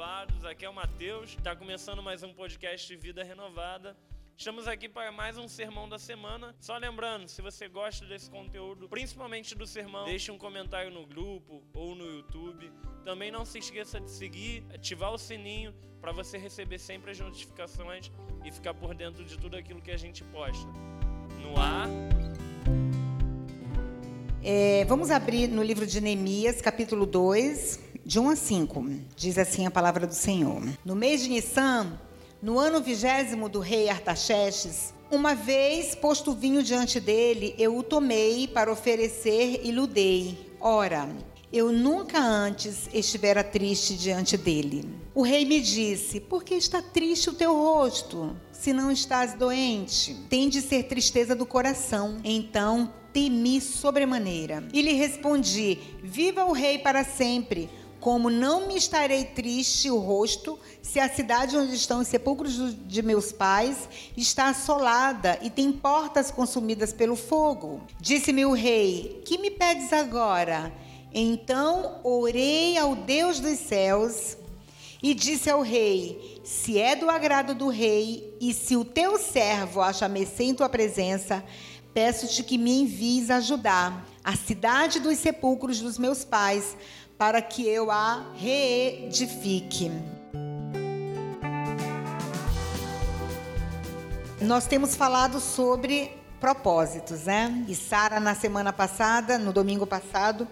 Renovados. Aqui é o Matheus. Está começando mais um podcast Vida Renovada. Estamos aqui para mais um sermão da semana. Só lembrando, se você gosta desse conteúdo, principalmente do sermão, deixe um comentário no grupo ou no YouTube. Também não se esqueça de seguir, ativar o sininho para você receber sempre as notificações e ficar por dentro de tudo aquilo que a gente posta. No ar. É, vamos abrir no livro de Neemias, capítulo 2, de 1 a 5. Diz assim a palavra do Senhor. No mês de Nissan, no ano vigésimo do rei Artaxerxes, uma vez posto vinho diante dele, eu o tomei para oferecer e lhe dei. Ora, eu nunca antes estivera triste diante dele. O rei me disse: Por que está triste o teu rosto, se não estás doente? Tem de ser tristeza do coração. Então temi sobremaneira. E lhe respondi: Viva o rei para sempre. Como não me estarei triste o rosto, se a cidade onde estão os sepulcros de meus pais está assolada e tem portas consumidas pelo fogo. Disse-me o rei: Que me pedes agora? Então orei ao Deus dos céus e disse ao rei: Se é do agrado do rei e se o teu servo acha mercê em tua presença, peço-te que me envies ajudar a cidade dos sepulcros dos meus pais para que eu a reedifique. Nós temos falado sobre propósitos, né? E Sara, na semana passada, no domingo passado,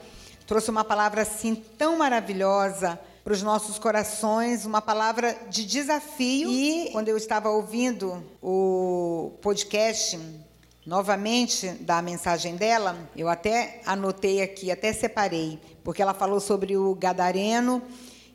trouxe uma palavra assim tão maravilhosa para os nossos corações, uma palavra de desafio. E quando eu estava ouvindo o podcast novamente da mensagem dela, eu até anotei aqui, até separei, porque ela falou sobre o gadareno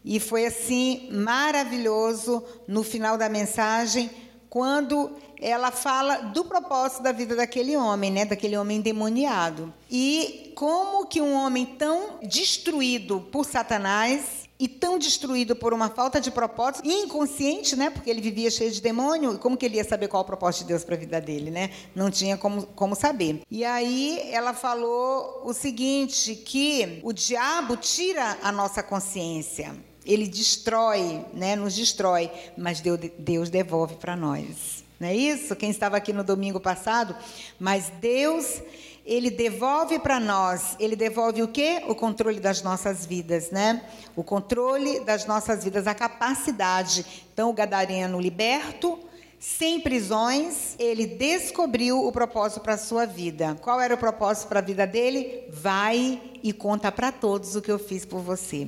e foi assim maravilhoso no final da mensagem quando ela fala do propósito da vida daquele homem, né, daquele homem endemoniado. E como que um homem tão destruído por Satanás e tão destruído por uma falta de propósito, inconsciente, né? Porque ele vivia cheio de demônio, como que ele ia saber qual o propósito de Deus para a vida dele, né? Não tinha como, como saber. E aí ela falou o seguinte, que o diabo tira a nossa consciência. Ele destrói, né? Nos destrói, mas Deus devolve para nós. Não é isso? Quem estava aqui no domingo passado, mas Deus ele devolve para nós, ele devolve o quê? O controle das nossas vidas, né? O controle das nossas vidas, a capacidade. Então, o gadareno liberto, sem prisões, ele descobriu o propósito para a sua vida. Qual era o propósito para a vida dele? Vai e conta para todos o que eu fiz por você.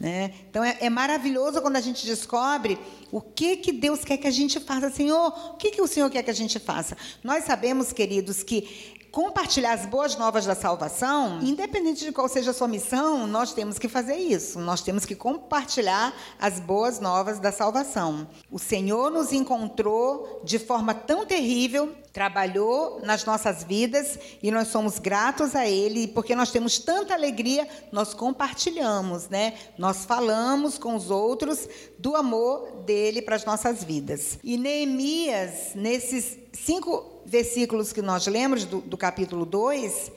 Né? Então é, é, maravilhoso quando a gente descobre o que, que Deus quer que a gente faça. Senhor, o que, que o Senhor quer que a gente faça? Nós sabemos, queridos, que compartilhar as boas novas da salvação, independente de qual seja a sua missão, nós temos que fazer isso. Nós temos que compartilhar as boas novas da salvação. O Senhor nos encontrou de forma tão terrível, trabalhou nas nossas vidas e nós somos gratos a Ele, porque nós temos tanta alegria, nós compartilhamos, né? Nós falamos com os outros do amor dele para as nossas vidas. E Neemias, nesses cinco versículos que nós lemos do, do capítulo 2,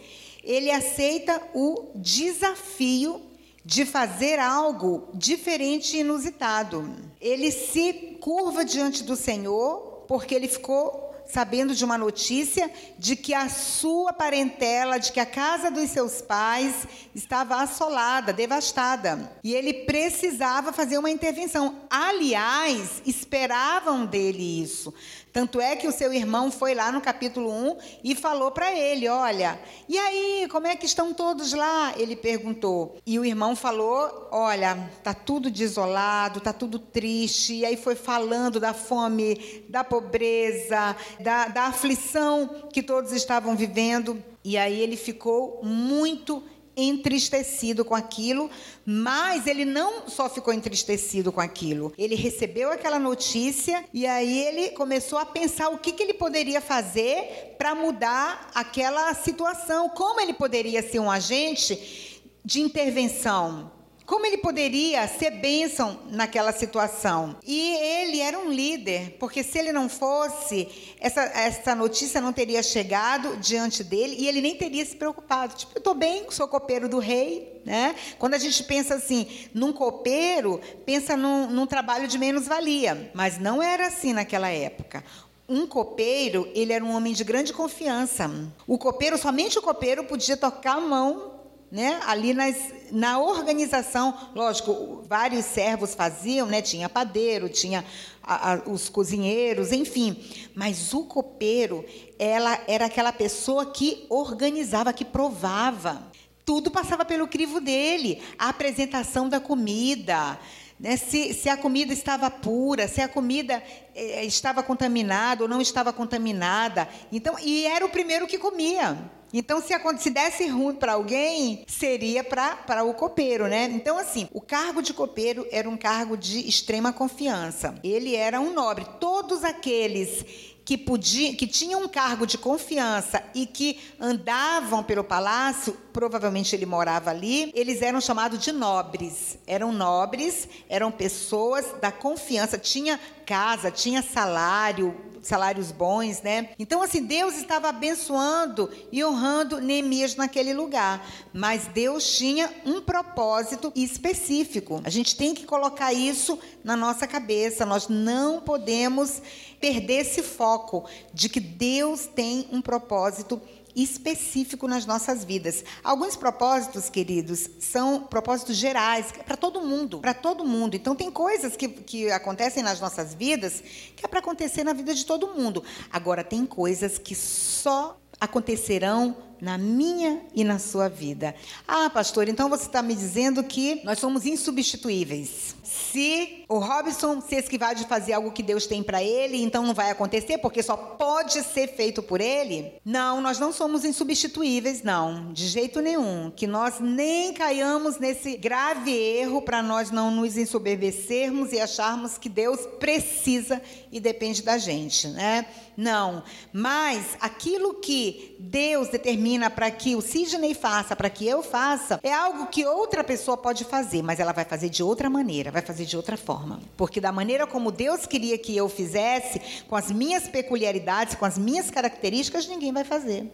ele aceita o desafio de fazer algo diferente e inusitado. Ele se curva diante do Senhor porque ele ficou sabendo de uma notícia de que a sua parentela, de que a casa dos seus pais estava assolada, devastada. E ele precisava fazer uma intervenção. Aliás, esperavam dele isso. Tanto é que o seu irmão foi lá no capítulo 1 e falou para ele: Olha, e aí, como é que estão todos lá? Ele perguntou. E o irmão falou: Olha, tá tudo desolado, tá tudo triste. E aí foi falando da fome, da pobreza, da, da aflição que todos estavam vivendo. E aí ele ficou muito entristecido com aquilo, mas ele não só ficou entristecido com aquilo, ele recebeu aquela notícia e aí ele começou a pensar o que, que ele poderia fazer para mudar aquela situação, como ele poderia ser um agente de intervenção como ele poderia ser bênção naquela situação? E ele era um líder, porque se ele não fosse, essa, essa notícia não teria chegado diante dele e ele nem teria se preocupado. Tipo, eu estou bem, sou copeiro do rei. Né? Quando a gente pensa assim, num copeiro, pensa num, num trabalho de menos-valia. Mas não era assim naquela época um copeiro, ele era um homem de grande confiança. O copeiro, somente o copeiro podia tocar a mão né? Ali nas, na organização, lógico, vários servos faziam, né? Tinha padeiro, tinha a, a, os cozinheiros, enfim. Mas o copeiro, ela era aquela pessoa que organizava, que provava. Tudo passava pelo crivo dele. A apresentação da comida, né? Se, se, a comida estava pura, se a comida eh, estava contaminada ou não estava contaminada. Então, e era o primeiro que comia. Então, se, se desse ruim para alguém, seria para o copeiro, né? Então, assim, o cargo de copeiro era um cargo de extrema confiança. Ele era um nobre. Todos aqueles que, podiam, que tinham um cargo de confiança e que andavam pelo palácio, provavelmente ele morava ali, eles eram chamados de nobres. Eram nobres, eram pessoas da confiança, tinha casa, tinha salário, salários bons, né? Então, assim, Deus estava abençoando e honrando Neemias naquele lugar. Mas Deus tinha um propósito específico. A gente tem que colocar isso na nossa cabeça. Nós não podemos perder esse foco de que Deus tem um propósito específico nas nossas vidas. Alguns propósitos, queridos, são propósitos gerais, para todo mundo, para todo mundo. Então, tem coisas que, que acontecem nas nossas vidas que é para acontecer na vida de todo mundo. Agora, tem coisas que só acontecerão na minha e na sua vida. Ah, pastor, então você está me dizendo que nós somos insubstituíveis. Se o Robson se esquivar de fazer algo que Deus tem para ele, então não vai acontecer, porque só pode ser feito por ele? Não, nós não somos insubstituíveis, não, de jeito nenhum. Que nós nem caiamos nesse grave erro para nós não nos ensoberbecermos e acharmos que Deus precisa e depende da gente, né? Não, mas aquilo que Deus determina para que o Sidney faça, para que eu faça, é algo que outra pessoa pode fazer, mas ela vai fazer de outra maneira, vai fazer de outra forma. Porque da maneira como Deus queria que eu fizesse, com as minhas peculiaridades, com as minhas características, ninguém vai fazer.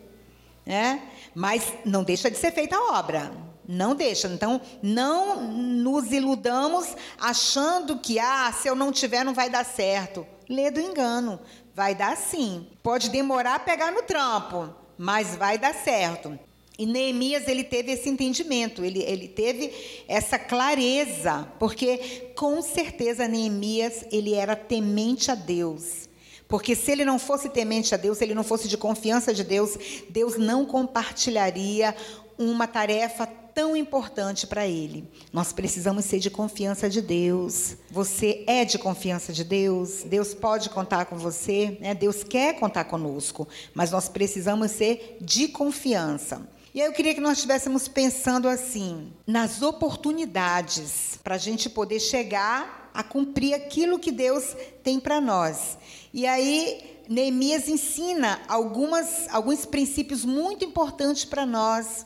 Né? Mas não deixa de ser feita a obra. Não deixa. Então, não nos iludamos achando que, ah, se eu não tiver, não vai dar certo. Lê do engano. Vai dar sim. Pode demorar a pegar no trampo, mas vai dar certo. E Neemias ele teve esse entendimento, ele, ele teve essa clareza, porque com certeza Neemias ele era temente a Deus. Porque se ele não fosse temente a Deus, se ele não fosse de confiança de Deus, Deus não compartilharia uma tarefa tão importante para ele. Nós precisamos ser de confiança de Deus. Você é de confiança de Deus? Deus pode contar com você? Né? Deus quer contar conosco, mas nós precisamos ser de confiança. E aí eu queria que nós estivéssemos pensando assim, nas oportunidades para a gente poder chegar a cumprir aquilo que Deus tem para nós. E aí Neemias ensina algumas, alguns princípios muito importantes para nós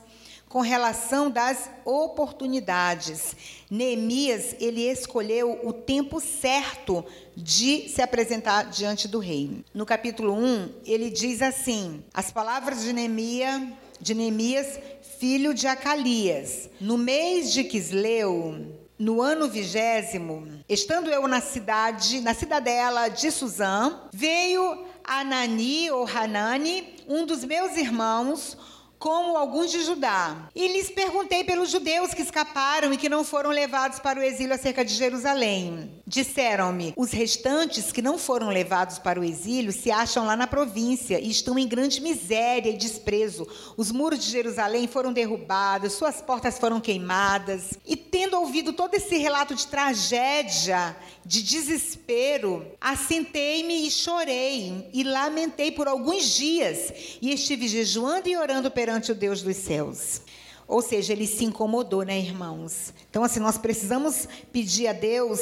com relação das oportunidades. Neemias, ele escolheu o tempo certo de se apresentar diante do rei. No capítulo 1, ele diz assim: As palavras de Neemias, de Neemias, filho de Acalias, no mês de Quisleu, no ano vigésimo, estando eu na cidade, na cidadela de Suzã, veio Anani ou Hanani, um dos meus irmãos, como alguns de Judá. E lhes perguntei pelos judeus que escaparam e que não foram levados para o exílio acerca de Jerusalém. Disseram-me: os restantes que não foram levados para o exílio se acham lá na província e estão em grande miséria e desprezo. Os muros de Jerusalém foram derrubados, suas portas foram queimadas. E tendo ouvido todo esse relato de tragédia, de desespero, assentei-me e chorei e lamentei por alguns dias e estive jejuando e orando perante perante o Deus dos céus. Ou seja, ele se incomodou, né, irmãos? Então, assim, nós precisamos pedir a Deus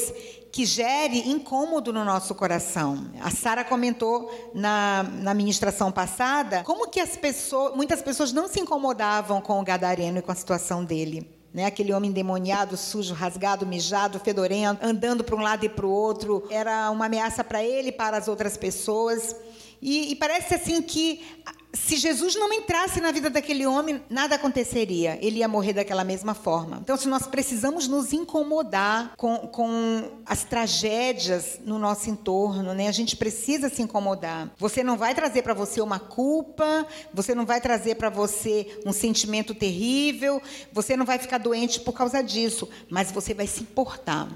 que gere incômodo no nosso coração. A Sara comentou na, na ministração passada como que as pessoas, muitas pessoas não se incomodavam com o gadareno e com a situação dele. né? Aquele homem endemoniado, sujo, rasgado, mijado, fedorento, andando para um lado e para o outro. Era uma ameaça para ele e para as outras pessoas. E, e parece assim que se Jesus não entrasse na vida daquele homem, nada aconteceria. Ele ia morrer daquela mesma forma. Então, se nós precisamos nos incomodar com, com as tragédias no nosso entorno, né? A gente precisa se incomodar. Você não vai trazer para você uma culpa, você não vai trazer para você um sentimento terrível, você não vai ficar doente por causa disso, mas você vai se importar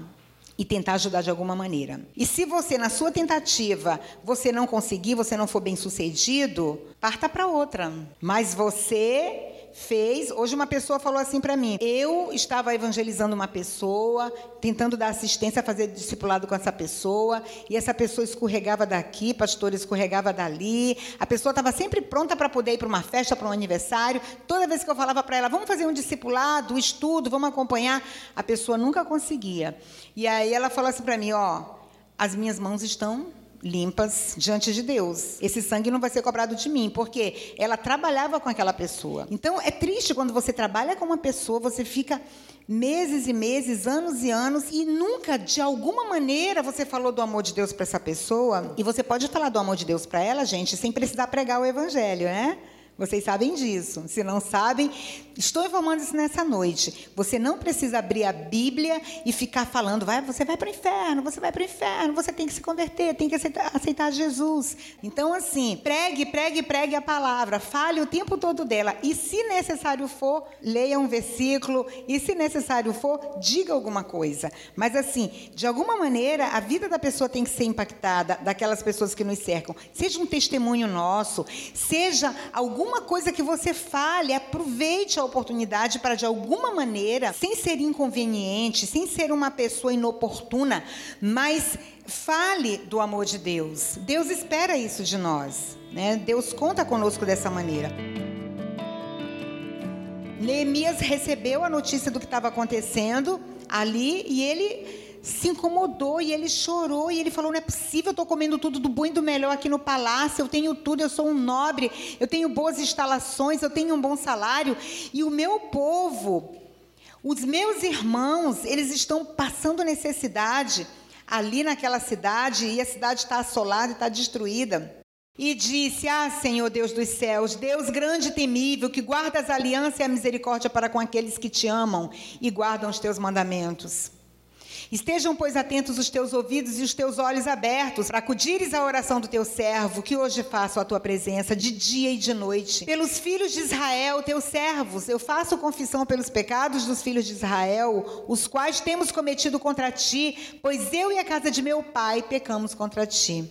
e tentar ajudar de alguma maneira. E se você, na sua tentativa, você não conseguir, você não for bem sucedido, parta para outra. Mas você fez. Hoje uma pessoa falou assim para mim: eu estava evangelizando uma pessoa, tentando dar assistência, fazer discipulado com essa pessoa, e essa pessoa escorregava daqui, pastor escorregava dali. A pessoa estava sempre pronta para poder ir para uma festa, para um aniversário. Toda vez que eu falava para ela, vamos fazer um discipulado, um estudo, vamos acompanhar, a pessoa nunca conseguia. E aí ela falou assim para mim: ó, as minhas mãos estão limpas diante de Deus. Esse sangue não vai ser cobrado de mim, porque ela trabalhava com aquela pessoa. Então é triste quando você trabalha com uma pessoa, você fica meses e meses, anos e anos, e nunca, de alguma maneira, você falou do amor de Deus para essa pessoa. E você pode falar do amor de Deus para ela, gente, sem precisar pregar o evangelho, né? Vocês sabem disso. Se não sabem, estou informando isso nessa noite. Você não precisa abrir a Bíblia e ficar falando, vai, você vai para o inferno, você vai para o inferno, você tem que se converter, tem que aceitar, aceitar, Jesus. Então, assim, pregue, pregue, pregue a palavra, fale o tempo todo dela. E se necessário for, leia um versículo. E se necessário for, diga alguma coisa. Mas, assim, de alguma maneira, a vida da pessoa tem que ser impactada, daquelas pessoas que nos cercam. Seja um testemunho nosso, seja algum alguma coisa que você fale, aproveite a oportunidade para, de alguma maneira, sem ser inconveniente, sem ser uma pessoa inoportuna, mas fale do amor de Deus. Deus espera isso de nós. Né? Deus conta conosco dessa maneira. Neemias recebeu a notícia do que estava acontecendo ali e ele se incomodou e ele chorou e ele falou: Não é possível, eu estou comendo tudo do bom e do melhor aqui no palácio, eu tenho tudo, eu sou um nobre, eu tenho boas instalações, eu tenho um bom salário e o meu povo, os meus irmãos, eles estão passando necessidade ali naquela cidade e a cidade está assolada e está destruída. E disse: Ah, Senhor Deus dos céus, Deus grande e temível, que guardas a aliança e a misericórdia para com aqueles que te amam e guardam os teus mandamentos. Estejam, pois, atentos os teus ouvidos e os teus olhos abertos, para acudires à oração do teu servo, que hoje faço a tua presença, de dia e de noite. Pelos filhos de Israel, teus servos, eu faço confissão pelos pecados dos filhos de Israel, os quais temos cometido contra ti, pois eu e a casa de meu pai pecamos contra ti.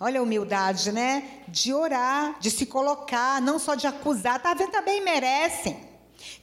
Olha a humildade, né? De orar, de se colocar, não só de acusar. Tá vendo? Também merecem.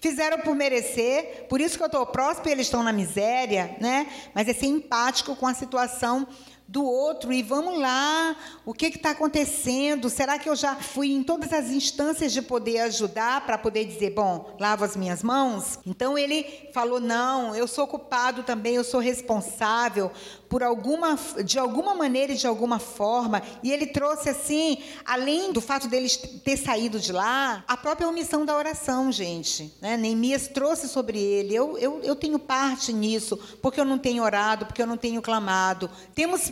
Fizeram por merecer, por isso que eu estou próspero eles estão na miséria, né? Mas é ser empático com a situação do outro e vamos lá, o que está acontecendo? Será que eu já fui em todas as instâncias de poder ajudar para poder dizer, bom, lavo as minhas mãos? Então ele falou: não, eu sou culpado também, eu sou responsável por alguma, de alguma maneira e de alguma forma. E ele trouxe assim, além do fato deles ter saído de lá, a própria omissão da oração, gente. Né? Neemias trouxe sobre ele: eu, eu, eu tenho parte nisso, porque eu não tenho orado, porque eu não tenho clamado. Temos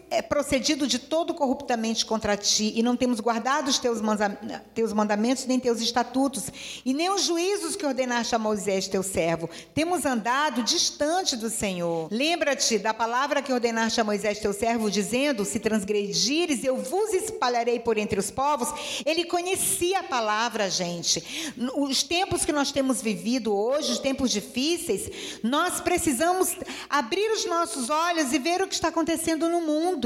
é, procedido de todo corruptamente contra ti e não temos guardado os teus, teus mandamentos nem teus estatutos e nem os juízos que ordenaste a Moisés teu servo. Temos andado distante do Senhor. Lembra-te da palavra que ordenaste a Moisés teu servo, dizendo: Se transgredires, eu vos espalharei por entre os povos. Ele conhecia a palavra, gente. Os tempos que nós temos vivido hoje, os tempos difíceis, nós precisamos abrir os nossos olhos e ver o que está acontecendo no mundo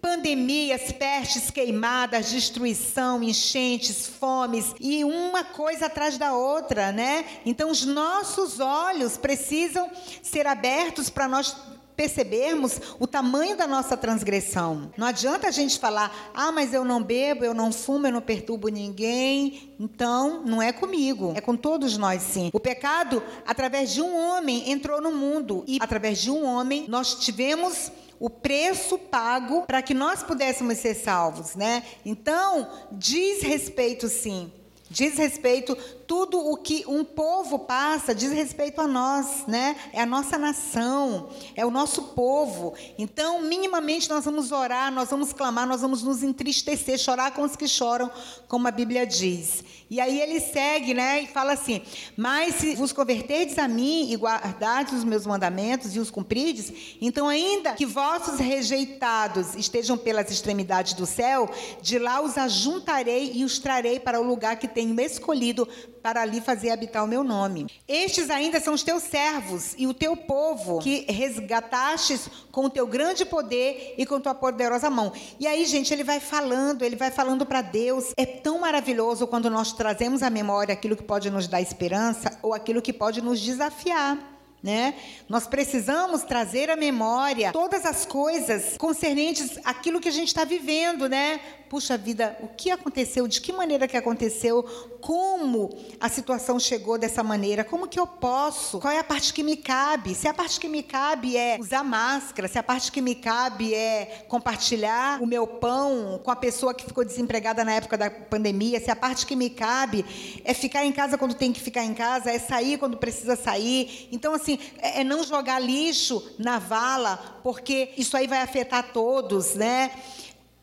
Pandemias, pestes, queimadas, destruição, enchentes, fomes e uma coisa atrás da outra, né? Então os nossos olhos precisam ser abertos para nós percebermos o tamanho da nossa transgressão. Não adianta a gente falar, ah, mas eu não bebo, eu não fumo, eu não perturbo ninguém. Então, não é comigo, é com todos nós sim. O pecado, através de um homem, entrou no mundo e através de um homem nós tivemos o preço pago para que nós pudéssemos ser salvos, né? Então, diz respeito sim. Diz respeito tudo o que um povo passa diz respeito a nós, né? É a nossa nação, é o nosso povo. Então, minimamente nós vamos orar, nós vamos clamar, nós vamos nos entristecer, chorar com os que choram, como a Bíblia diz. E aí ele segue, né, e fala assim: "Mas se vos converterdes a mim e guardardes os meus mandamentos e os cumprides, então ainda que vossos rejeitados estejam pelas extremidades do céu, de lá os ajuntarei e os trarei para o lugar que tenho escolhido para ali fazer habitar o meu nome. Estes ainda são os teus servos e o teu povo, que resgatastes com o teu grande poder e com tua poderosa mão. E aí, gente, ele vai falando, ele vai falando para Deus. É tão maravilhoso quando nós trazemos à memória aquilo que pode nos dar esperança ou aquilo que pode nos desafiar. Né? Nós precisamos trazer à memória todas as coisas concernentes àquilo que a gente está vivendo, né? puxa vida, o que aconteceu, de que maneira que aconteceu, como a situação chegou dessa maneira, como que eu posso, qual é a parte que me cabe? Se a parte que me cabe é usar máscara, se a parte que me cabe é compartilhar o meu pão com a pessoa que ficou desempregada na época da pandemia, se a parte que me cabe é ficar em casa quando tem que ficar em casa, é sair quando precisa sair. Então, assim, é, é não jogar lixo na vala, porque isso aí vai afetar todos, né?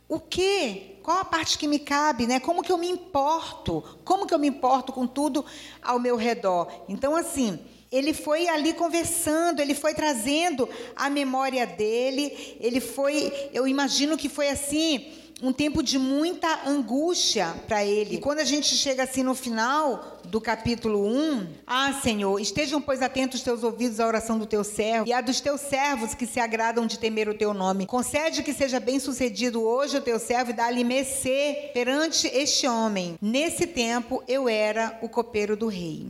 O que qual a parte que me cabe, né? Como que eu me importo? Como que eu me importo com tudo ao meu redor? Então, assim, ele foi ali conversando, ele foi trazendo a memória dele, ele foi, eu imagino que foi assim, um tempo de muita angústia para ele. E quando a gente chega assim no final do capítulo 1, ah, Senhor, estejam pois atentos os teus ouvidos à oração do teu servo e a dos teus servos que se agradam de temer o teu nome. Concede que seja bem sucedido hoje o teu servo e dá-lhe mercê perante este homem. Nesse tempo eu era o copeiro do rei.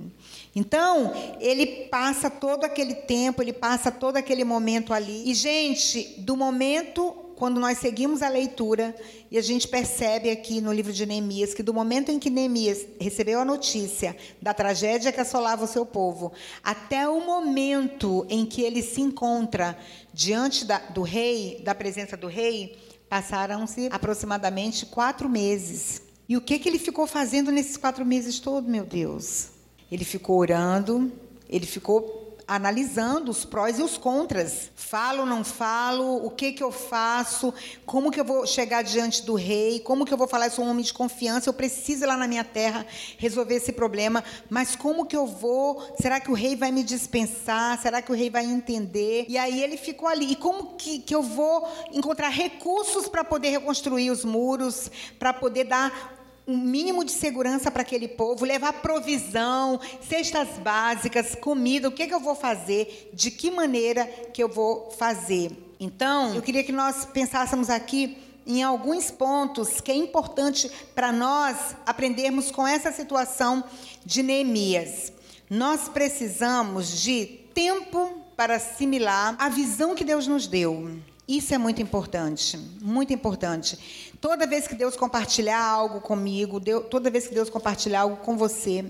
Então, ele passa todo aquele tempo, ele passa todo aquele momento ali. E, gente, do momento quando nós seguimos a leitura e a gente percebe aqui no livro de Neemias que do momento em que Neemias recebeu a notícia da tragédia que assolava o seu povo, até o momento em que ele se encontra diante da, do rei, da presença do rei, passaram-se aproximadamente quatro meses. E o que, que ele ficou fazendo nesses quatro meses todos, meu Deus? Ele ficou orando, ele ficou analisando os prós e os contras. Falo, não falo, o que que eu faço, como que eu vou chegar diante do rei, como que eu vou falar, eu sou um homem de confiança, eu preciso ir lá na minha terra resolver esse problema, mas como que eu vou? Será que o rei vai me dispensar? Será que o rei vai entender? E aí ele ficou ali. E como que, que eu vou encontrar recursos para poder reconstruir os muros, para poder dar um mínimo de segurança para aquele povo, levar provisão, cestas básicas, comida, o que, que eu vou fazer, de que maneira que eu vou fazer. Então, eu queria que nós pensássemos aqui em alguns pontos que é importante para nós aprendermos com essa situação de Neemias. Nós precisamos de tempo para assimilar a visão que Deus nos deu. Isso é muito importante, muito importante. Toda vez que Deus compartilhar algo comigo, Deus, toda vez que Deus compartilhar algo com você,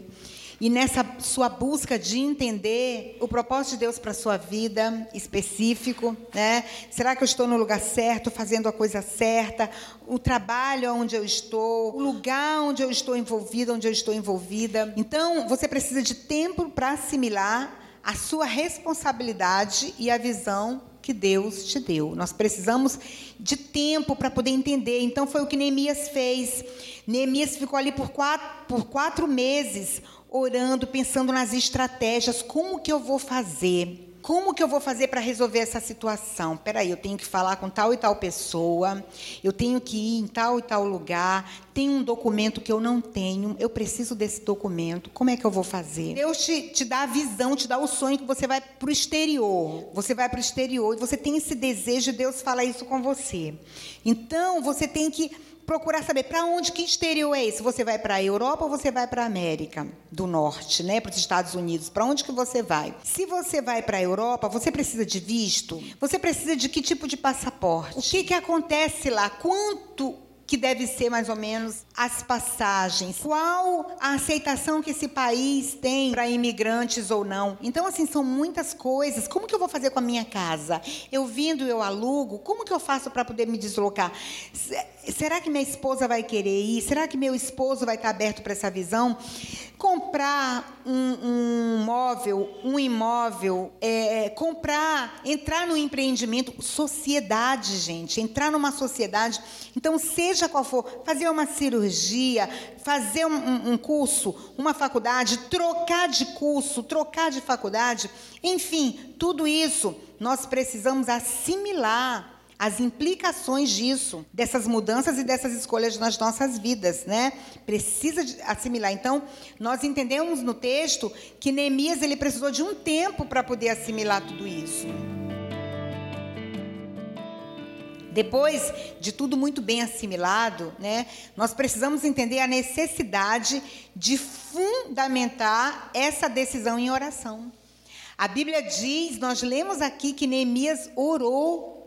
e nessa sua busca de entender o propósito de Deus para a sua vida específico, né? Será que eu estou no lugar certo, fazendo a coisa certa? O trabalho onde eu estou, o lugar onde eu estou envolvida, onde eu estou envolvida. Então, você precisa de tempo para assimilar a sua responsabilidade e a visão que Deus te deu. Nós precisamos de tempo para poder entender. Então foi o que Neemias fez. Neemias ficou ali por quatro, por quatro meses orando, pensando nas estratégias. Como que eu vou fazer? Como que eu vou fazer para resolver essa situação? Peraí, eu tenho que falar com tal e tal pessoa, eu tenho que ir em tal e tal lugar, tem um documento que eu não tenho, eu preciso desse documento, como é que eu vou fazer? Deus te, te dá a visão, te dá o sonho que você vai para o exterior. Você vai para o exterior e você tem esse desejo, Deus fala isso com você. Então, você tem que procurar saber para onde, que exterior é esse? Você vai para a Europa ou você vai para a América do Norte, né? Para os Estados Unidos? Para onde que você vai? Se você vai para a Europa, você precisa de visto? Você precisa de que tipo de passaporte? O que, que acontece lá? Quanto que deve ser mais ou menos as passagens, qual a aceitação que esse país tem para imigrantes ou não. Então, assim, são muitas coisas. Como que eu vou fazer com a minha casa? Eu vindo, eu alugo, como que eu faço para poder me deslocar? Será que minha esposa vai querer ir? Será que meu esposo vai estar aberto para essa visão? Comprar um, um móvel, um imóvel, é, é, comprar, entrar no empreendimento, sociedade, gente, entrar numa sociedade. Então, seja qual for, fazer uma cirurgia, fazer um, um curso, uma faculdade, trocar de curso, trocar de faculdade, enfim, tudo isso nós precisamos assimilar as implicações disso, dessas mudanças e dessas escolhas nas nossas vidas, né? Precisa assimilar. Então, nós entendemos no texto que Neemias ele precisou de um tempo para poder assimilar tudo isso. Depois de tudo muito bem assimilado, né, nós precisamos entender a necessidade de fundamentar essa decisão em oração. A Bíblia diz, nós lemos aqui que Neemias orou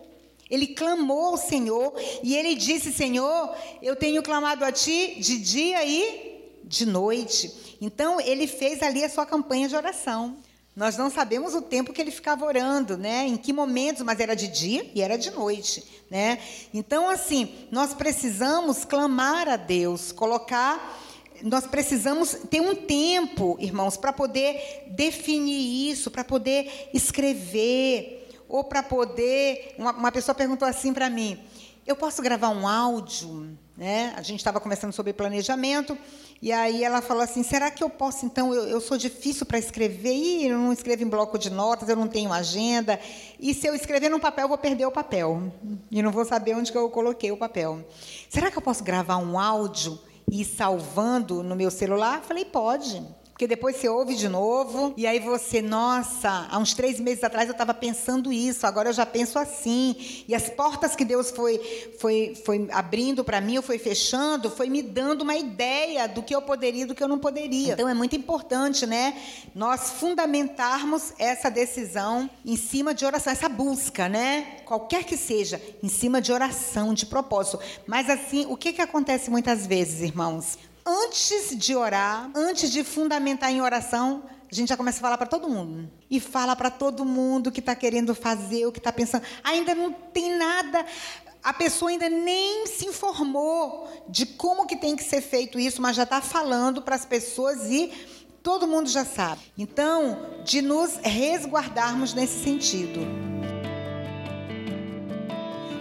ele clamou ao Senhor e ele disse: Senhor, eu tenho clamado a ti de dia e de noite. Então, ele fez ali a sua campanha de oração. Nós não sabemos o tempo que ele ficava orando, né? Em que momentos, mas era de dia e era de noite, né? Então, assim, nós precisamos clamar a Deus, colocar nós precisamos ter um tempo, irmãos, para poder definir isso, para poder escrever, ou para poder. Uma, uma, pessoa perguntou assim para mim: eu posso gravar um áudio? Né? A gente estava conversando sobre planejamento, e aí ela falou assim: será que eu posso, então? Eu, eu sou difícil para escrever, e eu não escrevo em bloco de notas, eu não tenho agenda, e se eu escrever num papel, eu vou perder o papel, e não vou saber onde que eu coloquei o papel. Será que eu posso gravar um áudio e ir salvando no meu celular? Falei: pode. Porque depois você ouve de novo, e aí você, nossa, há uns três meses atrás eu estava pensando isso, agora eu já penso assim. E as portas que Deus foi, foi, foi abrindo para mim, ou foi fechando, foi me dando uma ideia do que eu poderia e do que eu não poderia. Então é muito importante, né? Nós fundamentarmos essa decisão em cima de oração, essa busca, né? Qualquer que seja, em cima de oração, de propósito. Mas assim, o que, que acontece muitas vezes, irmãos? Antes de orar, antes de fundamentar em oração, a gente já começa a falar para todo mundo. E fala para todo mundo que está querendo fazer, o que está pensando. Ainda não tem nada. A pessoa ainda nem se informou de como que tem que ser feito isso, mas já está falando para as pessoas e todo mundo já sabe. Então, de nos resguardarmos nesse sentido.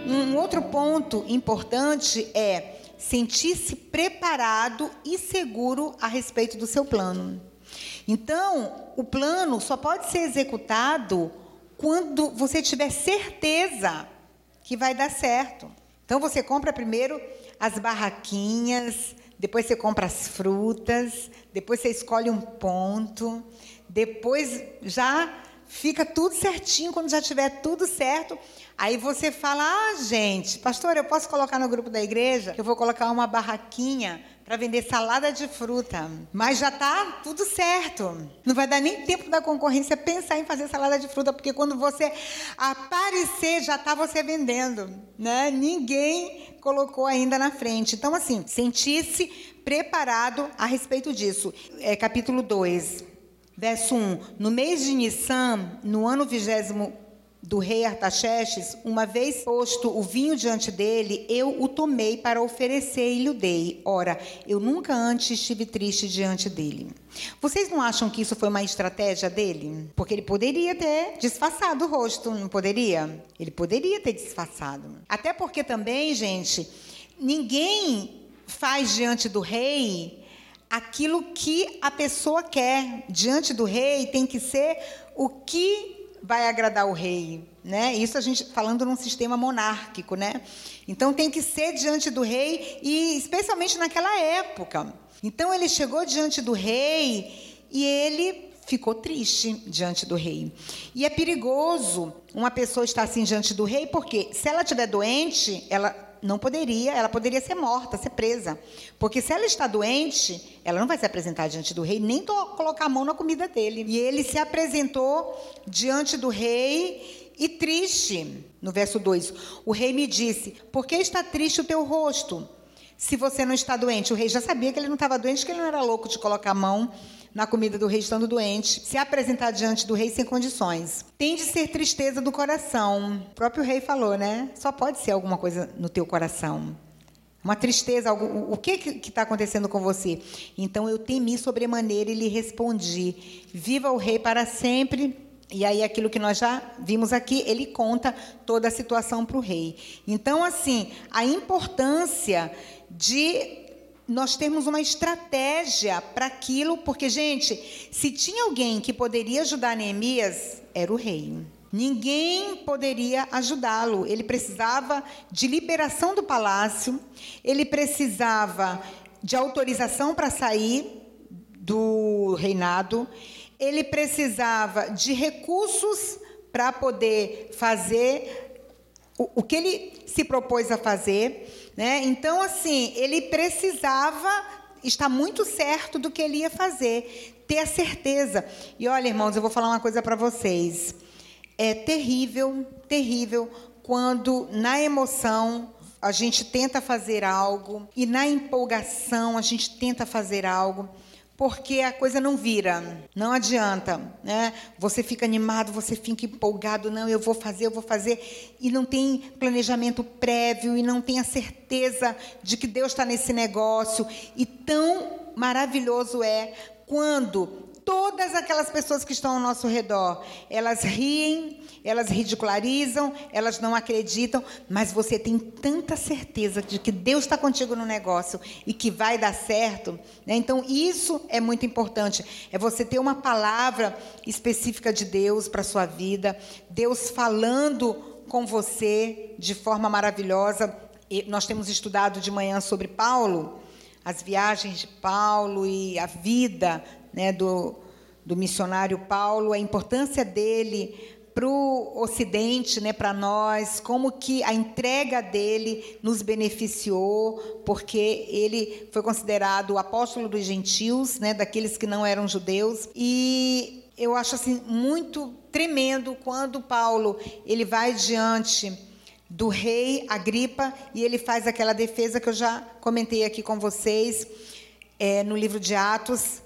Um outro ponto importante é sentir-se preparado e seguro a respeito do seu plano. Então, o plano só pode ser executado quando você tiver certeza que vai dar certo. Então, você compra primeiro as barraquinhas, depois você compra as frutas, depois você escolhe um ponto, depois já fica tudo certinho. Quando já tiver tudo certo, Aí você fala: ah, gente, pastor, eu posso colocar no grupo da igreja? Eu vou colocar uma barraquinha para vender salada de fruta. Mas já está tudo certo. Não vai dar nem tempo da concorrência pensar em fazer salada de fruta, porque quando você aparecer, já está você vendendo. Né? Ninguém colocou ainda na frente. Então, assim, sentir-se preparado a respeito disso. É, capítulo 2, verso 1. No mês de Nissan, no ano vigésimo do rei Artaxerxes, uma vez posto o vinho diante dele, eu o tomei para oferecer e lhe dei. Ora, eu nunca antes estive triste diante dele. Vocês não acham que isso foi uma estratégia dele? Porque ele poderia ter disfarçado o rosto, não poderia? Ele poderia ter disfarçado. Até porque também, gente, ninguém faz diante do rei aquilo que a pessoa quer. Diante do rei tem que ser o que vai agradar o rei, né? Isso a gente falando num sistema monárquico, né? Então tem que ser diante do rei e especialmente naquela época. Então ele chegou diante do rei e ele ficou triste diante do rei. E é perigoso uma pessoa estar assim diante do rei, porque se ela estiver doente, ela não poderia, ela poderia ser morta, ser presa. Porque se ela está doente, ela não vai se apresentar diante do rei, nem colocar a mão na comida dele. E ele se apresentou diante do rei e triste. No verso 2: O rei me disse: Por que está triste o teu rosto? Se você não está doente. O rei já sabia que ele não estava doente, que ele não era louco de colocar a mão na comida do rei estando doente, se apresentar diante do rei sem condições. Tem de ser tristeza do coração. O próprio rei falou, né? Só pode ser alguma coisa no teu coração. uma tristeza, algo, o que está acontecendo com você? Então eu temi sobremaneira e lhe respondi: Viva o rei para sempre. E aí, aquilo que nós já vimos aqui, ele conta toda a situação para o rei. Então, assim, a importância de nós termos uma estratégia para aquilo, porque, gente, se tinha alguém que poderia ajudar Neemias, era o rei. Ninguém poderia ajudá-lo. Ele precisava de liberação do palácio, ele precisava de autorização para sair do reinado, ele precisava de recursos para poder fazer o, o, que ele se propôs a fazer. Né? Então, assim, ele precisava estar muito certo do que ele ia fazer, ter a certeza. E olha, irmãos, eu vou falar uma coisa para vocês. É terrível, terrível quando na emoção a gente tenta fazer algo e na empolgação a gente tenta fazer algo porque a coisa não vira, não adianta, né? Você fica animado, você fica empolgado, não, eu vou fazer, eu vou fazer, e não tem planejamento prévio, e não tem a certeza de que Deus está nesse negócio, e tão maravilhoso é quando todas aquelas pessoas que estão ao nosso redor, elas riem, elas ridicularizam, elas não acreditam, mas você tem tanta certeza de que Deus está contigo no negócio e que vai dar certo. Né? Então, isso é muito importante. É você ter uma palavra específica de Deus para a sua vida, Deus falando com você de forma maravilhosa. E nós temos estudado de manhã sobre Paulo, as viagens de Paulo e a vida né, do, do missionário Paulo, a importância dele para o Ocidente, né, para nós, como que a entrega dele nos beneficiou, porque ele foi considerado o apóstolo dos gentios, né, daqueles que não eram judeus, e eu acho assim muito tremendo quando Paulo ele vai diante do rei Agripa e ele faz aquela defesa que eu já comentei aqui com vocês é, no livro de Atos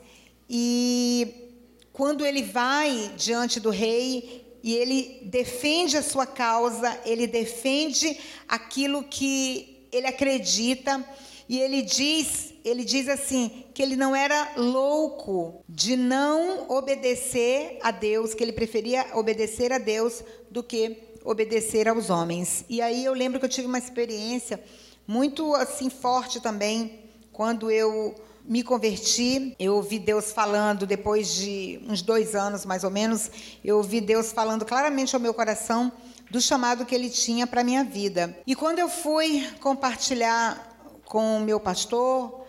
e quando ele vai diante do rei e ele defende a sua causa, ele defende aquilo que ele acredita e ele diz, ele diz assim, que ele não era louco de não obedecer a Deus, que ele preferia obedecer a Deus do que obedecer aos homens. E aí eu lembro que eu tive uma experiência muito assim forte também quando eu me converti, eu ouvi Deus falando, depois de uns dois anos mais ou menos, eu ouvi Deus falando claramente ao meu coração do chamado que Ele tinha para minha vida. E quando eu fui compartilhar com o meu pastor,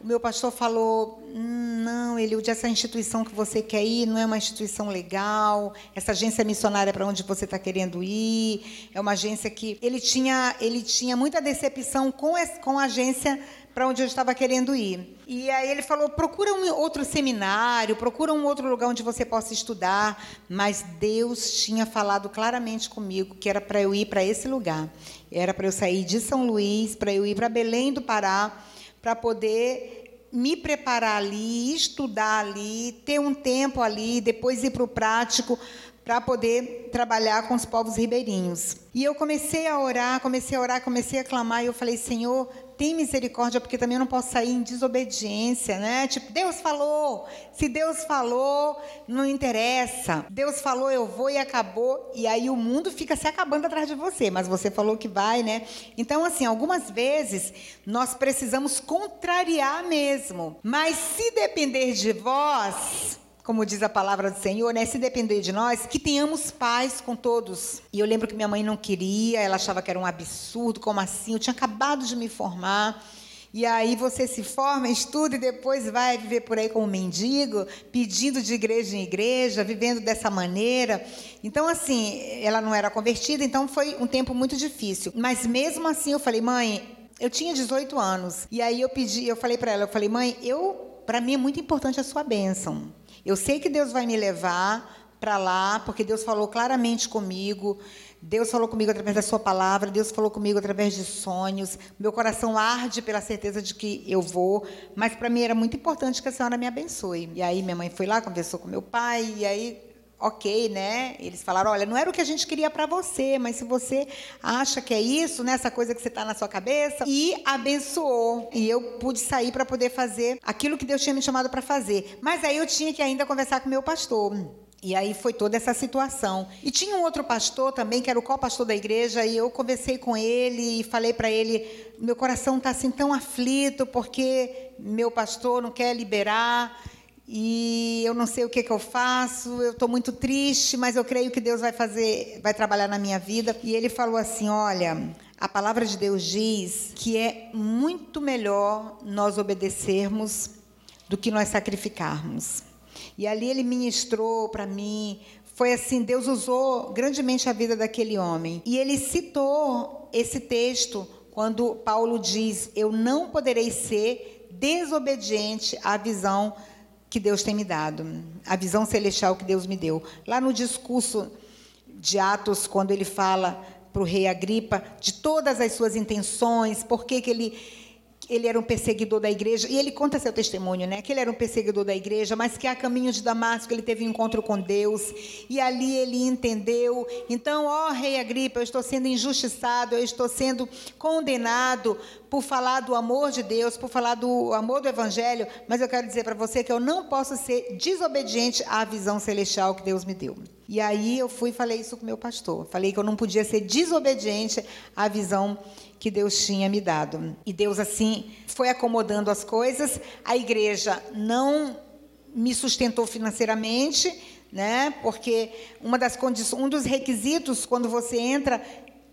o meu pastor falou: hum, não, Eliud, essa instituição que você quer ir não é uma instituição legal, essa agência missionária para onde você está querendo ir, é uma agência que. Ele tinha, ele tinha muita decepção com, com a agência para onde eu estava querendo ir. E aí ele falou: procura um outro seminário, procura um outro lugar onde você possa estudar. Mas Deus tinha falado claramente comigo que era para eu ir para esse lugar. Era para eu sair de São Luís, para eu ir para Belém do Pará, para poder me preparar ali, estudar ali, ter um tempo ali, depois ir para o prático para poder trabalhar com os povos ribeirinhos. E eu comecei a orar, comecei a orar, comecei a clamar, e eu falei, Senhor, tem misericórdia, porque também eu não posso sair em desobediência, né? Tipo, Deus falou, se Deus falou, não interessa. Deus falou, eu vou e acabou. E aí o mundo fica se acabando atrás de você, mas você falou que vai, né? Então, assim, algumas vezes nós precisamos contrariar mesmo. Mas se depender de vós, como diz a palavra do Senhor, né? Se depender de nós, que tenhamos paz com todos. E eu lembro que minha mãe não queria, ela achava que era um absurdo, como assim? Eu tinha acabado de me formar. E aí você se forma, estuda e depois vai viver por aí como mendigo, pedindo de igreja em igreja, vivendo dessa maneira. Então, assim, ela não era convertida, então foi um tempo muito difícil. Mas mesmo assim eu falei, mãe, eu tinha 18 anos. E aí eu pedi, eu falei para ela, eu falei, mãe, eu, para mim é muito importante a sua bênção. Eu sei que Deus vai me levar para lá, porque Deus falou claramente comigo. Deus falou comigo através da sua palavra, Deus falou comigo através de sonhos. Meu coração arde pela certeza de que eu vou, mas para mim era muito importante que a senhora me abençoe. E aí minha mãe foi lá, conversou com meu pai, e aí ok, né? Eles falaram, olha, não era o que a gente queria para você, mas se você acha que é isso, né, coisa que você está na sua cabeça, e abençoou. E eu pude sair para poder fazer aquilo que Deus tinha me chamado para fazer. Mas aí eu tinha que ainda conversar com meu pastor. E aí foi toda essa situação. E tinha um outro pastor também, que era o co-pastor da igreja, e eu conversei com ele e falei para ele: meu coração está assim tão aflito porque meu pastor não quer liberar e eu não sei o que, que eu faço, eu estou muito triste, mas eu creio que Deus vai fazer, vai trabalhar na minha vida. E ele falou assim: olha, a palavra de Deus diz que é muito melhor nós obedecermos do que nós sacrificarmos. E ali ele ministrou para mim. Foi assim, Deus usou grandemente a vida daquele homem. E ele citou esse texto quando Paulo diz: Eu não poderei ser desobediente à visão que Deus tem me dado, a visão celestial que Deus me deu. Lá no discurso de Atos, quando ele fala para o rei Agripa de todas as suas intenções, por que, ele ele era um perseguidor da igreja, e ele conta seu testemunho, né? Que ele era um perseguidor da igreja, mas que a caminho de Damasco ele teve um encontro com Deus, e ali ele entendeu. Então, ó rei Agripa, eu estou sendo injustiçado, eu estou sendo condenado por falar do amor de Deus, por falar do amor do evangelho, mas eu quero dizer para você que eu não posso ser desobediente à visão celestial que Deus me deu. E aí eu fui e falei isso com meu pastor. Falei que eu não podia ser desobediente à visão que Deus tinha me dado. E Deus, assim, foi acomodando as coisas. A igreja não me sustentou financeiramente, né? Porque uma das condições, um dos requisitos quando você entra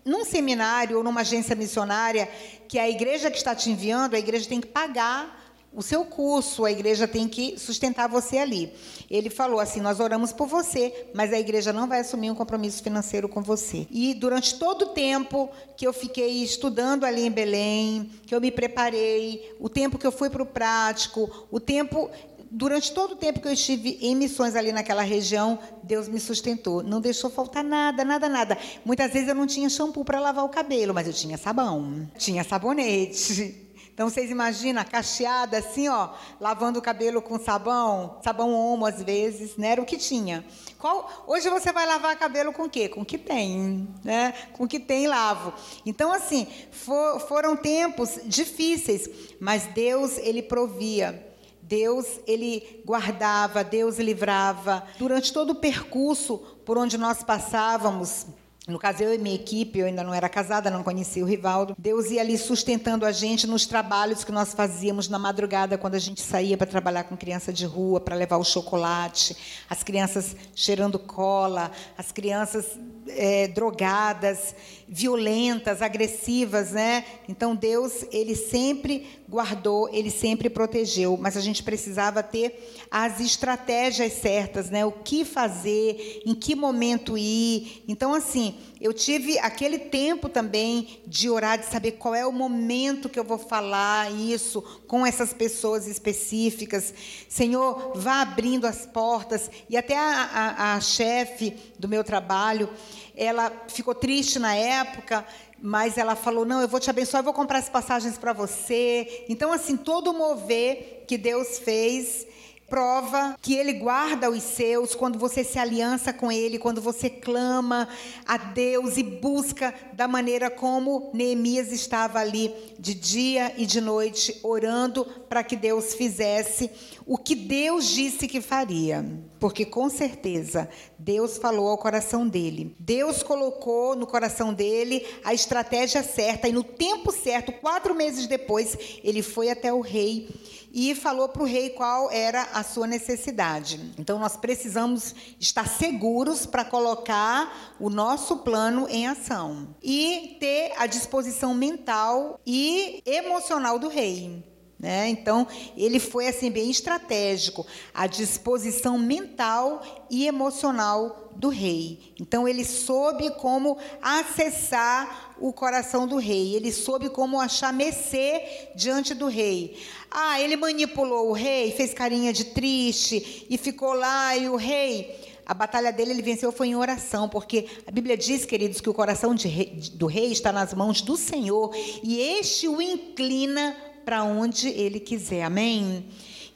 num seminário ou numa agência missionária, que a igreja que está te enviando, a igreja tem que pagar o seu curso, a igreja tem que sustentar você ali. Ele falou assim: Nós oramos por você, mas a igreja não vai assumir um compromisso financeiro com você. E durante todo o tempo que eu fiquei estudando ali em Belém, que eu me preparei, o tempo que eu fui para o prático, o tempo. Durante todo o tempo que eu estive em missões ali naquela região, Deus me sustentou. Não deixou faltar nada, nada, nada. Muitas vezes eu não tinha shampoo para lavar o cabelo, mas eu tinha sabão, tinha sabonete. Então vocês imaginam, cacheada assim, ó, lavando o cabelo com sabão, sabão homo às vezes, né? Era o que tinha. Qual, hoje você vai lavar cabelo com o quê? Com o que tem, né? Com o que tem, lavo. Então assim, for, foram tempos difíceis, mas Deus ele provia. Deus, ele guardava, Deus livrava. Durante todo o percurso por onde nós passávamos, no caso, eu e minha equipe, eu ainda não era casada, não conhecia o Rivaldo. Deus ia ali sustentando a gente nos trabalhos que nós fazíamos na madrugada, quando a gente saía para trabalhar com criança de rua, para levar o chocolate, as crianças cheirando cola, as crianças é, drogadas, violentas, agressivas, né? Então Deus, ele sempre guardou, ele sempre protegeu, mas a gente precisava ter as estratégias certas, né? O que fazer, em que momento ir. Então assim, eu tive aquele tempo também de orar, de saber qual é o momento que eu vou falar isso com essas pessoas específicas. Senhor, vá abrindo as portas. E até a, a, a chefe do meu trabalho, ela ficou triste na época, mas ela falou: Não, eu vou te abençoar, eu vou comprar as passagens para você. Então, assim, todo o mover que Deus fez prova que ele guarda os seus quando você se aliança com ele, quando você clama a Deus e busca da maneira como Neemias estava ali de dia e de noite orando para que Deus fizesse o que Deus disse que faria. Porque com certeza Deus falou ao coração dele. Deus colocou no coração dele a estratégia certa e no tempo certo, quatro meses depois, ele foi até o rei e falou para o rei qual era a sua necessidade. Então, nós precisamos estar seguros para colocar o nosso plano em ação e ter a disposição mental e emocional do rei. Né? Então, ele foi assim bem estratégico, a disposição mental e emocional do rei. Então, ele soube como acessar o coração do rei, ele soube como achar mercê diante do rei. Ah, ele manipulou o rei, fez carinha de triste e ficou lá, e o rei. A batalha dele ele venceu foi em oração, porque a Bíblia diz, queridos, que o coração rei, do rei está nas mãos do Senhor e este o inclina para onde ele quiser. Amém?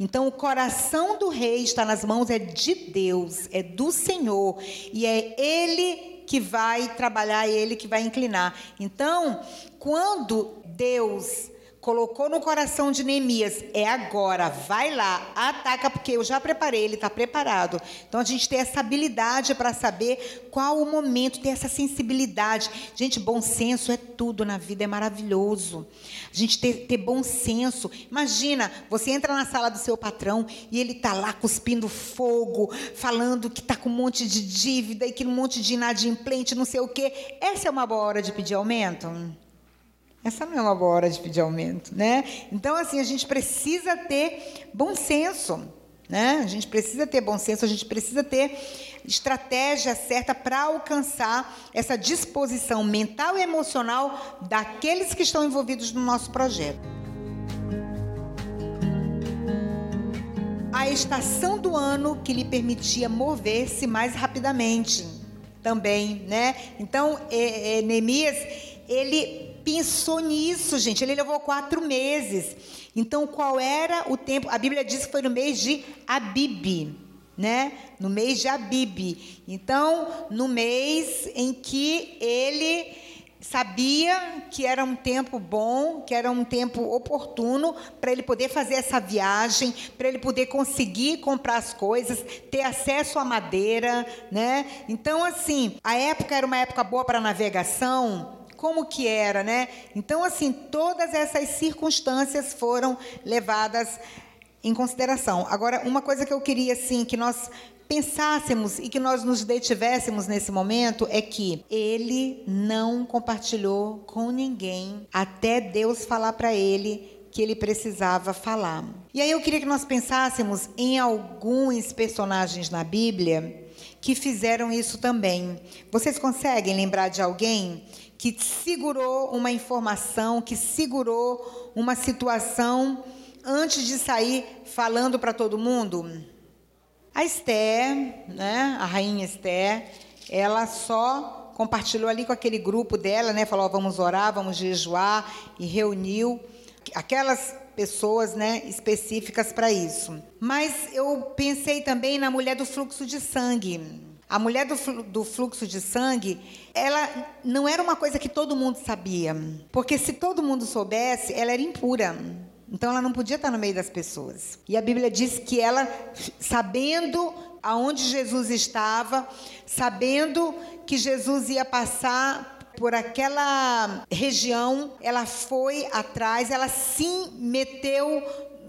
Então, o coração do rei está nas mãos é de Deus, é do Senhor, e é Ele que vai trabalhar, é Ele que vai inclinar. Então, quando Deus colocou no coração de Neemias, é agora, vai lá, ataca, porque eu já preparei, ele está preparado. Então a gente tem essa habilidade para saber qual o momento, ter essa sensibilidade. Gente, bom senso é tudo na vida, é maravilhoso. A gente ter, ter bom senso. Imagina, você entra na sala do seu patrão e ele está lá cuspindo fogo, falando que está com um monte de dívida e que um monte de inadimplente, não sei o quê. Essa é uma boa hora de pedir aumento? Essa não é uma boa hora de pedir aumento, né? Então, assim, a gente precisa ter bom senso, né? A gente precisa ter bom senso, a gente precisa ter estratégia certa para alcançar essa disposição mental e emocional daqueles que estão envolvidos no nosso projeto. A estação do ano que lhe permitia mover-se mais rapidamente, também, né? Então, Neemias, ele pensou nisso, gente. Ele levou quatro meses. Então, qual era o tempo? A Bíblia diz que foi no mês de Abib, né? No mês de Abib. Então, no mês em que ele sabia que era um tempo bom, que era um tempo oportuno para ele poder fazer essa viagem, para ele poder conseguir comprar as coisas, ter acesso à madeira, né? Então, assim, a época era uma época boa para navegação, como que era, né? Então, assim, todas essas circunstâncias foram levadas em consideração. Agora, uma coisa que eu queria, assim, que nós pensássemos e que nós nos detivéssemos nesse momento é que ele não compartilhou com ninguém até Deus falar para ele que ele precisava falar. E aí eu queria que nós pensássemos em alguns personagens na Bíblia que fizeram isso também. Vocês conseguem lembrar de alguém que segurou uma informação, que segurou uma situação antes de sair falando para todo mundo? A Esther, né, a rainha Esther, ela só compartilhou ali com aquele grupo dela, né, falou: vamos orar, vamos jejuar, e reuniu aquelas pessoas né, específicas para isso. Mas eu pensei também na mulher do fluxo de sangue. A mulher do, fluxo de sangue, ela não era uma coisa que todo mundo sabia. Porque se todo mundo soubesse, ela era impura. Então ela não podia estar no meio das pessoas. E a Bíblia diz que ela, sabendo aonde Jesus estava, sabendo que Jesus ia passar por aquela região, ela foi atrás, ela se meteu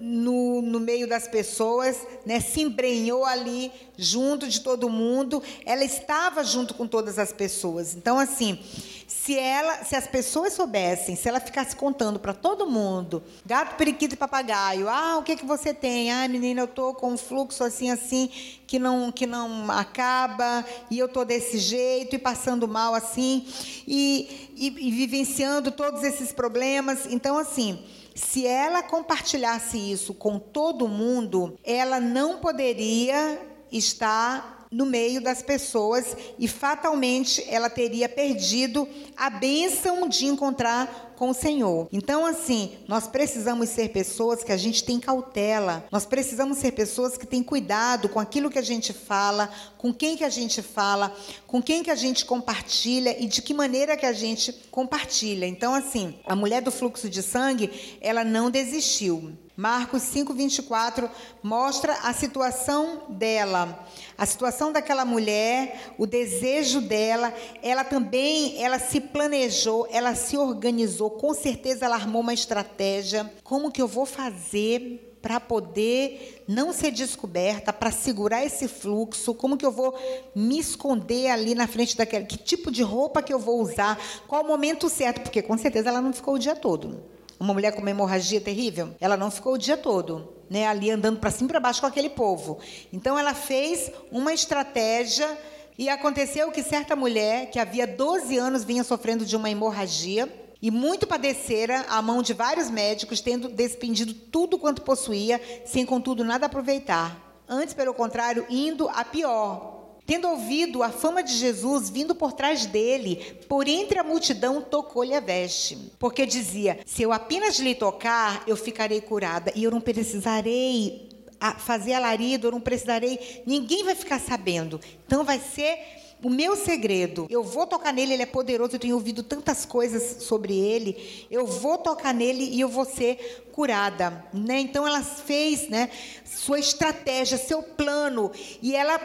no, no meio das pessoas, né, se embrenhou ali junto de todo mundo, ela estava junto com todas as pessoas. Então, assim, se ela, se as pessoas soubessem, se ela ficasse contando para todo mundo, gato, periquito e papagaio, ah, o que que você tem? Ah, menina, eu tô com um fluxo assim assim que não que não acaba e eu tô desse jeito e passando mal assim e, e, e vivenciando todos esses problemas. Então, assim, se ela compartilhasse isso com todo mundo, ela não poderia estar no meio das pessoas e fatalmente ela teria perdido a bênção de encontrar com o Senhor. Então, assim, nós precisamos ser pessoas que a gente tem cautela, nós precisamos ser pessoas que têm cuidado com aquilo que a gente fala, com quem que a gente fala, com quem que a gente compartilha e de que maneira que a gente compartilha. Então, assim, a mulher do fluxo de sangue, ela não desistiu. Marcos 5:24 mostra a situação dela, a situação daquela mulher, o desejo dela, ela também, ela se planejou, ela se organizou, com certeza ela armou uma estratégia, como que eu vou fazer para poder não ser descoberta, para segurar esse fluxo, como que eu vou me esconder ali na frente daquela, que tipo de roupa que eu vou usar, qual o momento certo, porque com certeza ela não ficou o dia todo. Uma mulher com uma hemorragia terrível, ela não ficou o dia todo, né, ali andando para cima e para baixo com aquele povo. Então ela fez uma estratégia e aconteceu que certa mulher, que havia 12 anos vinha sofrendo de uma hemorragia, e muito padecera à mão de vários médicos, tendo despendido tudo quanto possuía, sem contudo nada aproveitar. Antes, pelo contrário, indo a pior, Tendo ouvido a fama de Jesus vindo por trás dele, por entre a multidão tocou-lhe a veste. Porque dizia: Se eu apenas lhe tocar, eu ficarei curada e eu não precisarei fazer alarido, eu não precisarei, ninguém vai ficar sabendo. Então vai ser o meu segredo. Eu vou tocar nele, ele é poderoso, eu tenho ouvido tantas coisas sobre ele. Eu vou tocar nele e eu vou ser curada, né? Então ela fez, né, sua estratégia, seu plano, e ela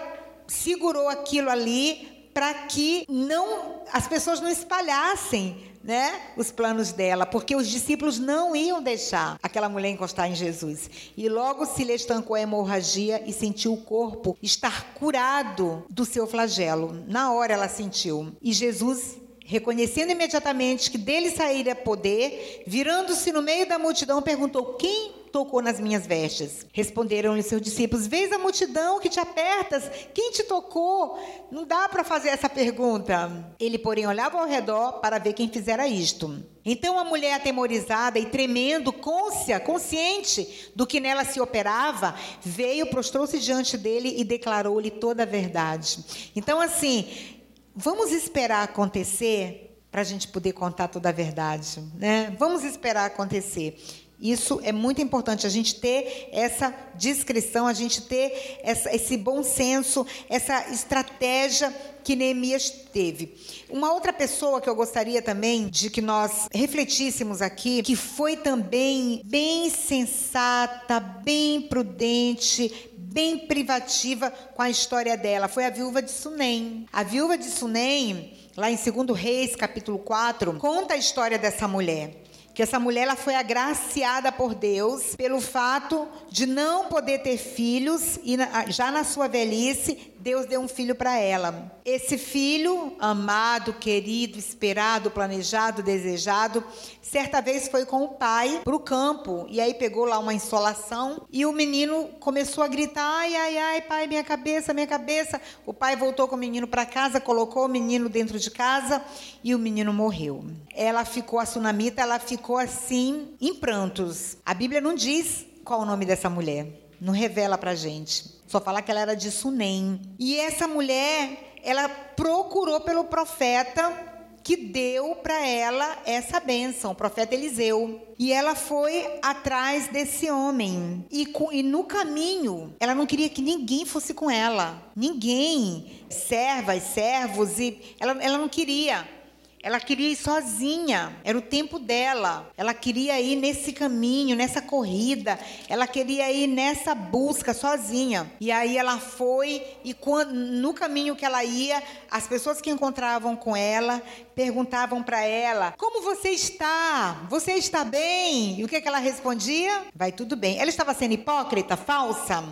segurou aquilo ali para que não as pessoas não espalhassem né, os planos dela, porque os discípulos não iam deixar aquela mulher encostar em Jesus. E logo se lhe estancou a hemorragia e sentiu o corpo estar curado do seu flagelo. Na hora ela sentiu. E Jesus reconhecendo imediatamente que dele sairia poder, virando-se no meio da multidão, perguntou: Quem tocou nas minhas vestes? Responderam-lhe seus discípulos: Vês a multidão que te apertas? Quem te tocou? Não dá para fazer essa pergunta. Ele, porém, olhava ao redor para ver quem fizera isto. Então a mulher atemorizada e tremendo, consciente do que nela se operava, veio, prostrou-se diante dele e declarou-lhe toda a verdade. Então, assim, vamos esperar acontecer para a gente poder contar toda a verdade, né? Vamos esperar acontecer. Isso é muito importante, a gente ter essa discrição, a gente ter essa, esse bom senso, essa estratégia que Neemias teve. Uma outra pessoa que eu gostaria também de que nós refletíssemos aqui, que foi também bem sensata, bem prudente, bem privativa com a história dela. Foi a viúva de Sunem. A viúva de Sunem, lá em 2 Reis, capítulo 4, conta a história dessa mulher que essa mulher ela foi agraciada por Deus pelo fato de não poder ter filhos e já na sua velhice Deus deu um filho para ela. Esse filho, amado, querido, esperado, planejado, desejado, certa vez foi com o pai para o campo e aí pegou lá uma insolação e o menino começou a gritar: ai, ai, ai, pai, minha cabeça, minha cabeça. O pai voltou com o menino para casa, colocou o menino dentro de casa e o menino morreu. Ela ficou, a sunamita, ela ficou assim, em prantos. A Bíblia não diz qual o nome dessa mulher, não revela para gente. Só fala que ela era de Sunem. E essa mulher, ela procurou pelo profeta que deu para ela essa bênção, o profeta Eliseu. E ela foi atrás desse homem. E, e, no caminho, ela não queria que ninguém fosse com ela. Ninguém. Servas, servos. E ela, ela não queria. Ela queria ir sozinha, era o tempo dela. Ela queria ir nesse caminho, nessa corrida. Ela queria ir nessa busca sozinha. E aí ela foi e no caminho que ela ia, as pessoas que encontravam com ela perguntavam para ela: "Como você está? Você está bem?" E o que, que ela respondia? "Vai tudo bem." Ela estava sendo hipócrita, falsa?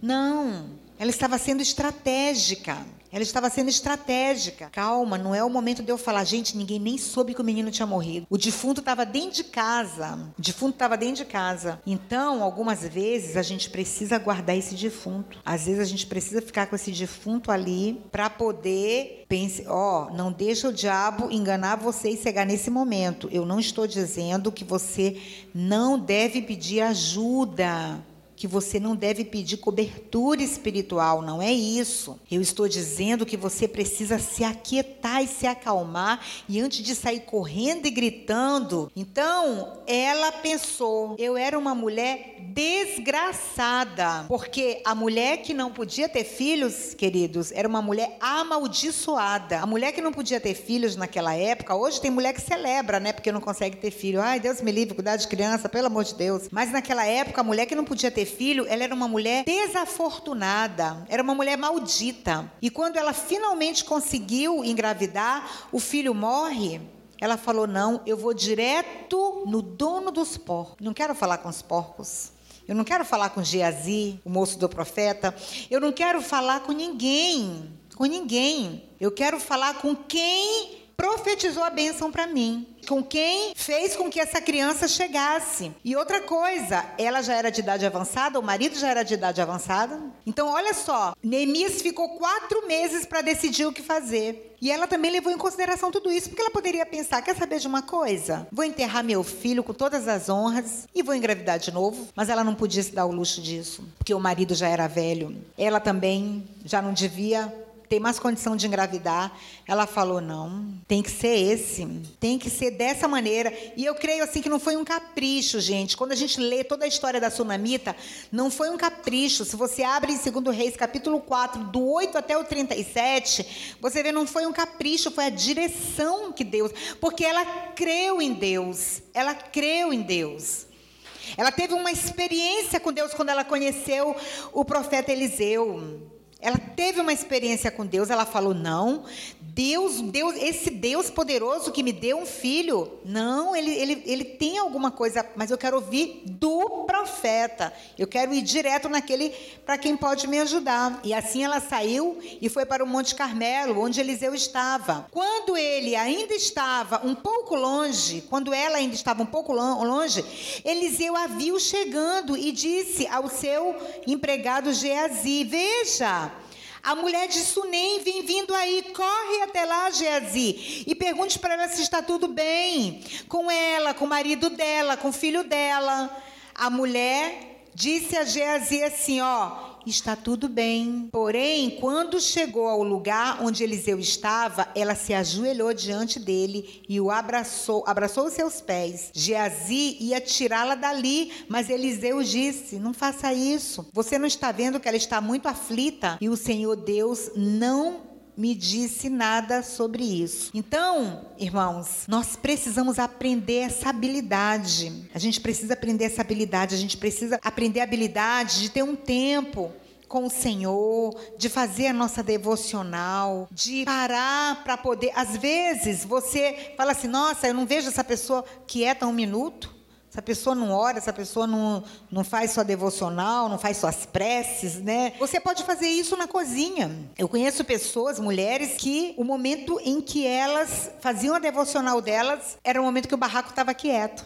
Não. Ela estava sendo estratégica. Ela estava sendo estratégica. Calma, não é o momento de eu falar, gente, ninguém nem soube que o menino tinha morrido. O defunto estava dentro de casa. O defunto estava dentro de casa. Então, algumas vezes a gente precisa guardar esse defunto. Às vezes a gente precisa ficar com esse defunto ali para poder pense, ó, oh, não deixa o diabo enganar você e cegar nesse momento. Eu não estou dizendo que você não deve pedir ajuda que você não deve pedir cobertura espiritual, não é isso. Eu estou dizendo que você precisa se aquietar e se acalmar e antes de sair correndo e gritando. Então, ela pensou: eu era uma mulher desgraçada, porque a mulher que não podia ter filhos, queridos, era uma mulher amaldiçoada. A mulher que não podia ter filhos naquela época, hoje tem mulher que celebra, né, porque não consegue ter filho. Ai, Deus me livre, cuidar de criança, pelo amor de Deus. Mas naquela época, a mulher que não podia ter filho, ela era uma mulher desafortunada, era uma mulher maldita. E quando ela finalmente conseguiu engravidar, o filho morre. Ela falou: Não, eu vou direto no dono dos porcos. Não quero falar com os porcos. Eu não quero falar com Geazi, o moço do profeta. Eu não quero falar com ninguém. Com ninguém. Eu quero falar com quem profetizou a bênção para mim com quem fez com que essa criança chegasse. E outra coisa, ela já era de idade avançada, o marido já era de idade avançada. Então, olha só, Neemias ficou quatro meses para decidir o que fazer. E ela também levou em consideração tudo isso, porque ela poderia pensar: quer saber de uma coisa? Vou enterrar meu filho com todas as honras e vou engravidar de novo. Mas ela não podia se dar o luxo disso, porque o marido já era velho. Ela também já não devia ter mais condição de engravidar. Ela falou: não, tem que ser esse, tem que ser dessa maneira. E eu creio assim que não foi um capricho, gente. Quando a gente lê toda a história da sunamita, não foi um capricho. Se você abre em 2 Reis, capítulo 4, do 8 até o 37, você vê, não foi um capricho, foi a direção que Deus. Porque ela creu em Deus. Ela creu em Deus. Ela teve uma experiência com Deus quando ela conheceu o profeta Eliseu. Ela teve uma experiência com Deus, ela falou: "Não, Deus, Deus, esse Deus poderoso que me deu um filho, não, ele, ele, ele tem alguma coisa, mas eu quero ouvir do profeta. Eu quero ir direto naquele para quem pode me ajudar." E assim ela saiu e foi para o Monte Carmelo, onde Eliseu estava. Quando ele ainda estava um pouco longe, quando ela ainda estava um pouco longe, Eliseu a viu chegando e disse ao seu empregado Geazi: "Veja, a mulher de Sunem vem vindo aí, corre até lá, Geazi, e pergunte para ela se está tudo bem com ela, com o marido dela, com o filho dela. A mulher disse a Geazi assim: Ó, está tudo bem. Porém, quando chegou ao lugar onde Eliseu estava, ela se ajoelhou diante dele e o abraçou, abraçou os seus pés. Geazi ia tirá-la dali, mas Eliseu disse: Não faça isso. Você não está vendo que ela está muito aflita e o Senhor Deus não me disse nada sobre isso. Então, irmãos, nós precisamos aprender essa habilidade. A gente precisa aprender essa habilidade, a gente precisa aprender a habilidade de ter um tempo com o Senhor, de fazer a nossa devocional, de parar para poder. Às vezes você fala assim: nossa, eu não vejo essa pessoa quieta um minuto. Essa pessoa não ora, essa pessoa não, não faz sua devocional, não faz suas preces, né? Você pode fazer isso na cozinha. Eu conheço pessoas, mulheres, que o momento em que elas faziam a devocional delas era o momento que o barraco estava quieto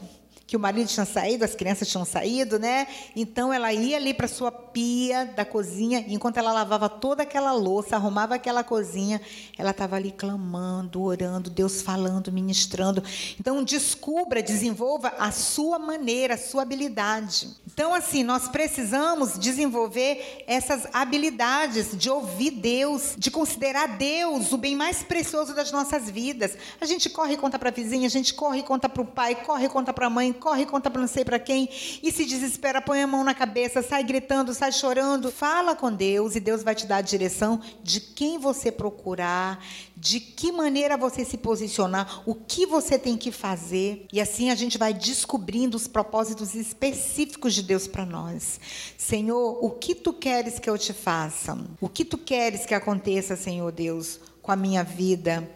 que o marido tinha saído, as crianças tinham saído, né? Então ela ia ali para sua pia da cozinha, enquanto ela lavava toda aquela louça, arrumava aquela cozinha, ela estava ali clamando, orando, Deus falando, ministrando. Então descubra, desenvolva a sua maneira, a sua habilidade. Então assim, nós precisamos desenvolver essas habilidades de ouvir Deus, de considerar Deus o bem mais precioso das nossas vidas. A gente corre e conta para a vizinha, a gente corre e conta para o pai, corre e conta para a mãe, corre e conta para não sei para quem, e se desespera, põe a mão na cabeça, sai gritando, sai chorando. Fala com Deus e Deus vai te dar a direção de quem você procurar, de que maneira você se posicionar, o que você tem que fazer. E assim a gente vai descobrindo os propósitos específicos de Deus para nós. Senhor, o que tu queres que eu te faça? O que tu queres que aconteça, Senhor Deus, com a minha vida?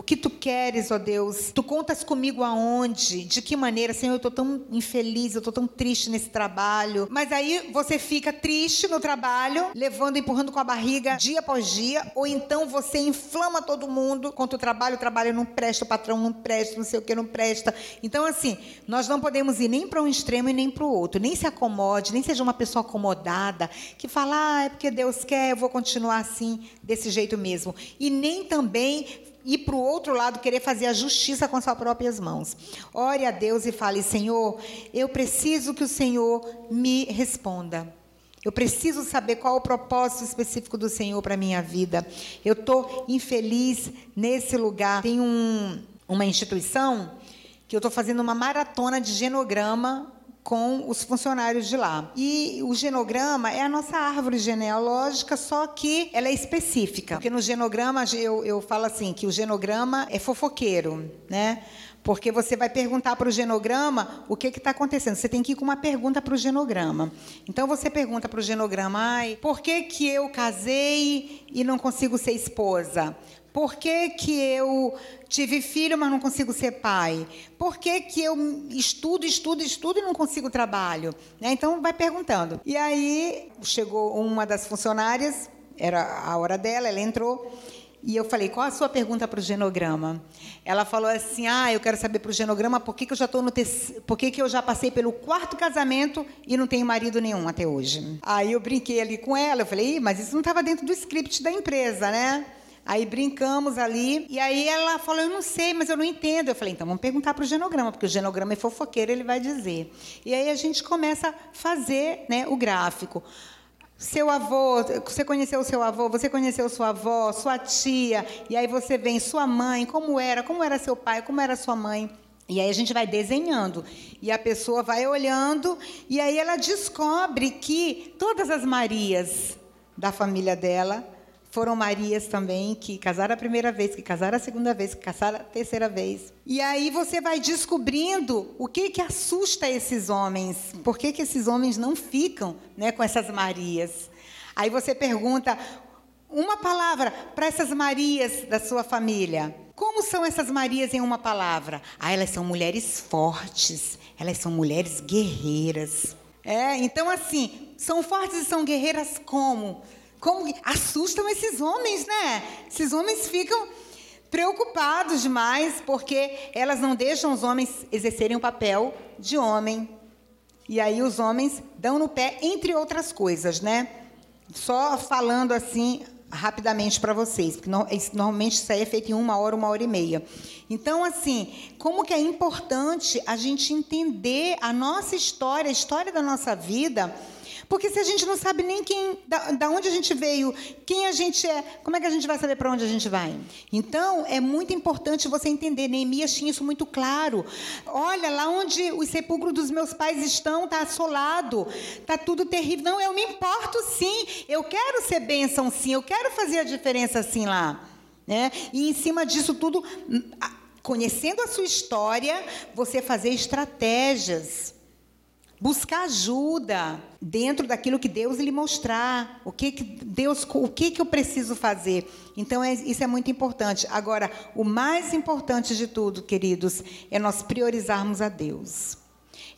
O que tu queres, ó Deus? Tu contas comigo aonde? De que maneira? Senhor, eu estou tão infeliz, eu estou tão triste nesse trabalho. Mas aí você fica triste no trabalho, levando, empurrando com a barriga dia após dia, ou então você inflama todo mundo contra o trabalho, o trabalho não presta, o patrão não presta, não sei o que não presta. Então, assim, nós não podemos ir nem para um extremo e nem para o outro. Nem se acomode, nem seja uma pessoa acomodada que fala, ah, é porque Deus quer, eu vou continuar assim, desse jeito mesmo. E nem também ir para o outro lado, querer fazer a justiça com suas próprias mãos. Ore a Deus e fale: Senhor, eu preciso que o Senhor me responda. Eu preciso saber qual o propósito específico do Senhor para minha vida. Eu estou infeliz nesse lugar. Tem um, uma instituição que eu estou fazendo uma maratona de genograma com os funcionários de lá. E o genograma é a nossa árvore genealógica, só que ela é específica. Porque no genograma, eu, eu falo assim, que o genograma é fofoqueiro, né? Porque você vai perguntar para o genograma o que está acontecendo. Você tem que ir com uma pergunta para o genograma. Então você pergunta para o genograma: Ai, por que, que eu casei e não consigo ser esposa? Por que, que eu tive filho, mas não consigo ser pai? Por que, que eu estudo, estudo, estudo e não consigo trabalho? Né? Então, vai perguntando. E aí, chegou uma das funcionárias, era a hora dela, ela entrou, e eu falei, qual a sua pergunta para o genograma? Ela falou assim, ah, eu quero saber para o genograma por que, que eu já estou no por que, que eu já passei pelo quarto casamento e não tenho marido nenhum até hoje. Aí eu brinquei ali com ela, eu falei, mas isso não estava dentro do script da empresa, né? Aí brincamos ali, e aí ela falou: Eu não sei, mas eu não entendo. Eu falei: Então vamos perguntar para o genograma, porque o genograma é fofoqueiro, ele vai dizer. E aí a gente começa a fazer né, o gráfico. seu avô, você conheceu seu avô, você conheceu sua avó, sua tia, e aí você vem sua mãe, como era, como era seu pai, como era sua mãe. E aí a gente vai desenhando. E a pessoa vai olhando, e aí ela descobre que todas as Marias da família dela foram Marias também que casaram a primeira vez, que casaram a segunda vez, que casaram a terceira vez. E aí você vai descobrindo o que que assusta esses homens. Por que, que esses homens não ficam né, com essas Marias? Aí você pergunta uma palavra para essas Marias da sua família. Como são essas Marias em uma palavra? Ah, elas são mulheres fortes, elas são mulheres guerreiras. É, então assim, são fortes e são guerreiras como? Como assustam esses homens, né? Esses homens ficam preocupados demais porque elas não deixam os homens exercerem o papel de homem. E aí os homens dão no pé, entre outras coisas, né? Só falando assim rapidamente para vocês, porque normalmente isso aí é feito em uma hora, uma hora e meia. Então, assim, como que é importante a gente entender a nossa história, a história da nossa vida porque se a gente não sabe nem quem, da, da onde a gente veio, quem a gente é, como é que a gente vai saber para onde a gente vai? Então, é muito importante você entender. Neemias tinha isso muito claro. Olha, lá onde os sepulcros dos meus pais estão, está assolado, está tudo terrível. Não, eu me importo sim, eu quero ser bênção sim, eu quero fazer a diferença sim lá. Né? E em cima disso tudo, conhecendo a sua história, você fazer estratégias buscar ajuda dentro daquilo que Deus lhe mostrar, o que, que Deus, o que, que eu preciso fazer. Então é, isso é muito importante. Agora, o mais importante de tudo, queridos, é nós priorizarmos a Deus.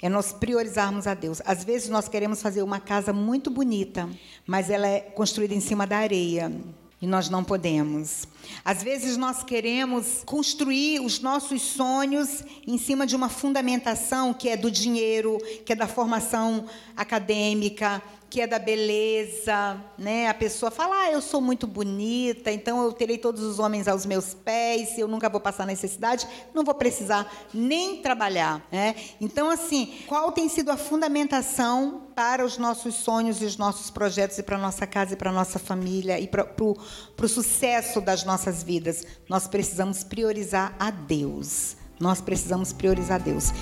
É nós priorizarmos a Deus. Às vezes nós queremos fazer uma casa muito bonita, mas ela é construída em cima da areia. E nós não podemos. Às vezes nós queremos construir os nossos sonhos em cima de uma fundamentação que é do dinheiro, que é da formação acadêmica, que é da beleza, né? A pessoa fala: "Ah, eu sou muito bonita, então eu terei todos os homens aos meus pés, eu nunca vou passar necessidade, não vou precisar nem trabalhar", né? Então assim, qual tem sido a fundamentação para os nossos sonhos e os nossos projetos e para nossa casa e para nossa família e para o sucesso das nossas vidas? Nós precisamos priorizar a Deus. Nós precisamos priorizar Deus.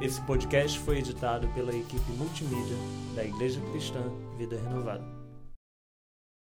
Esse podcast foi editado pela equipe multimídia da Igreja Cristã Vida Renovada.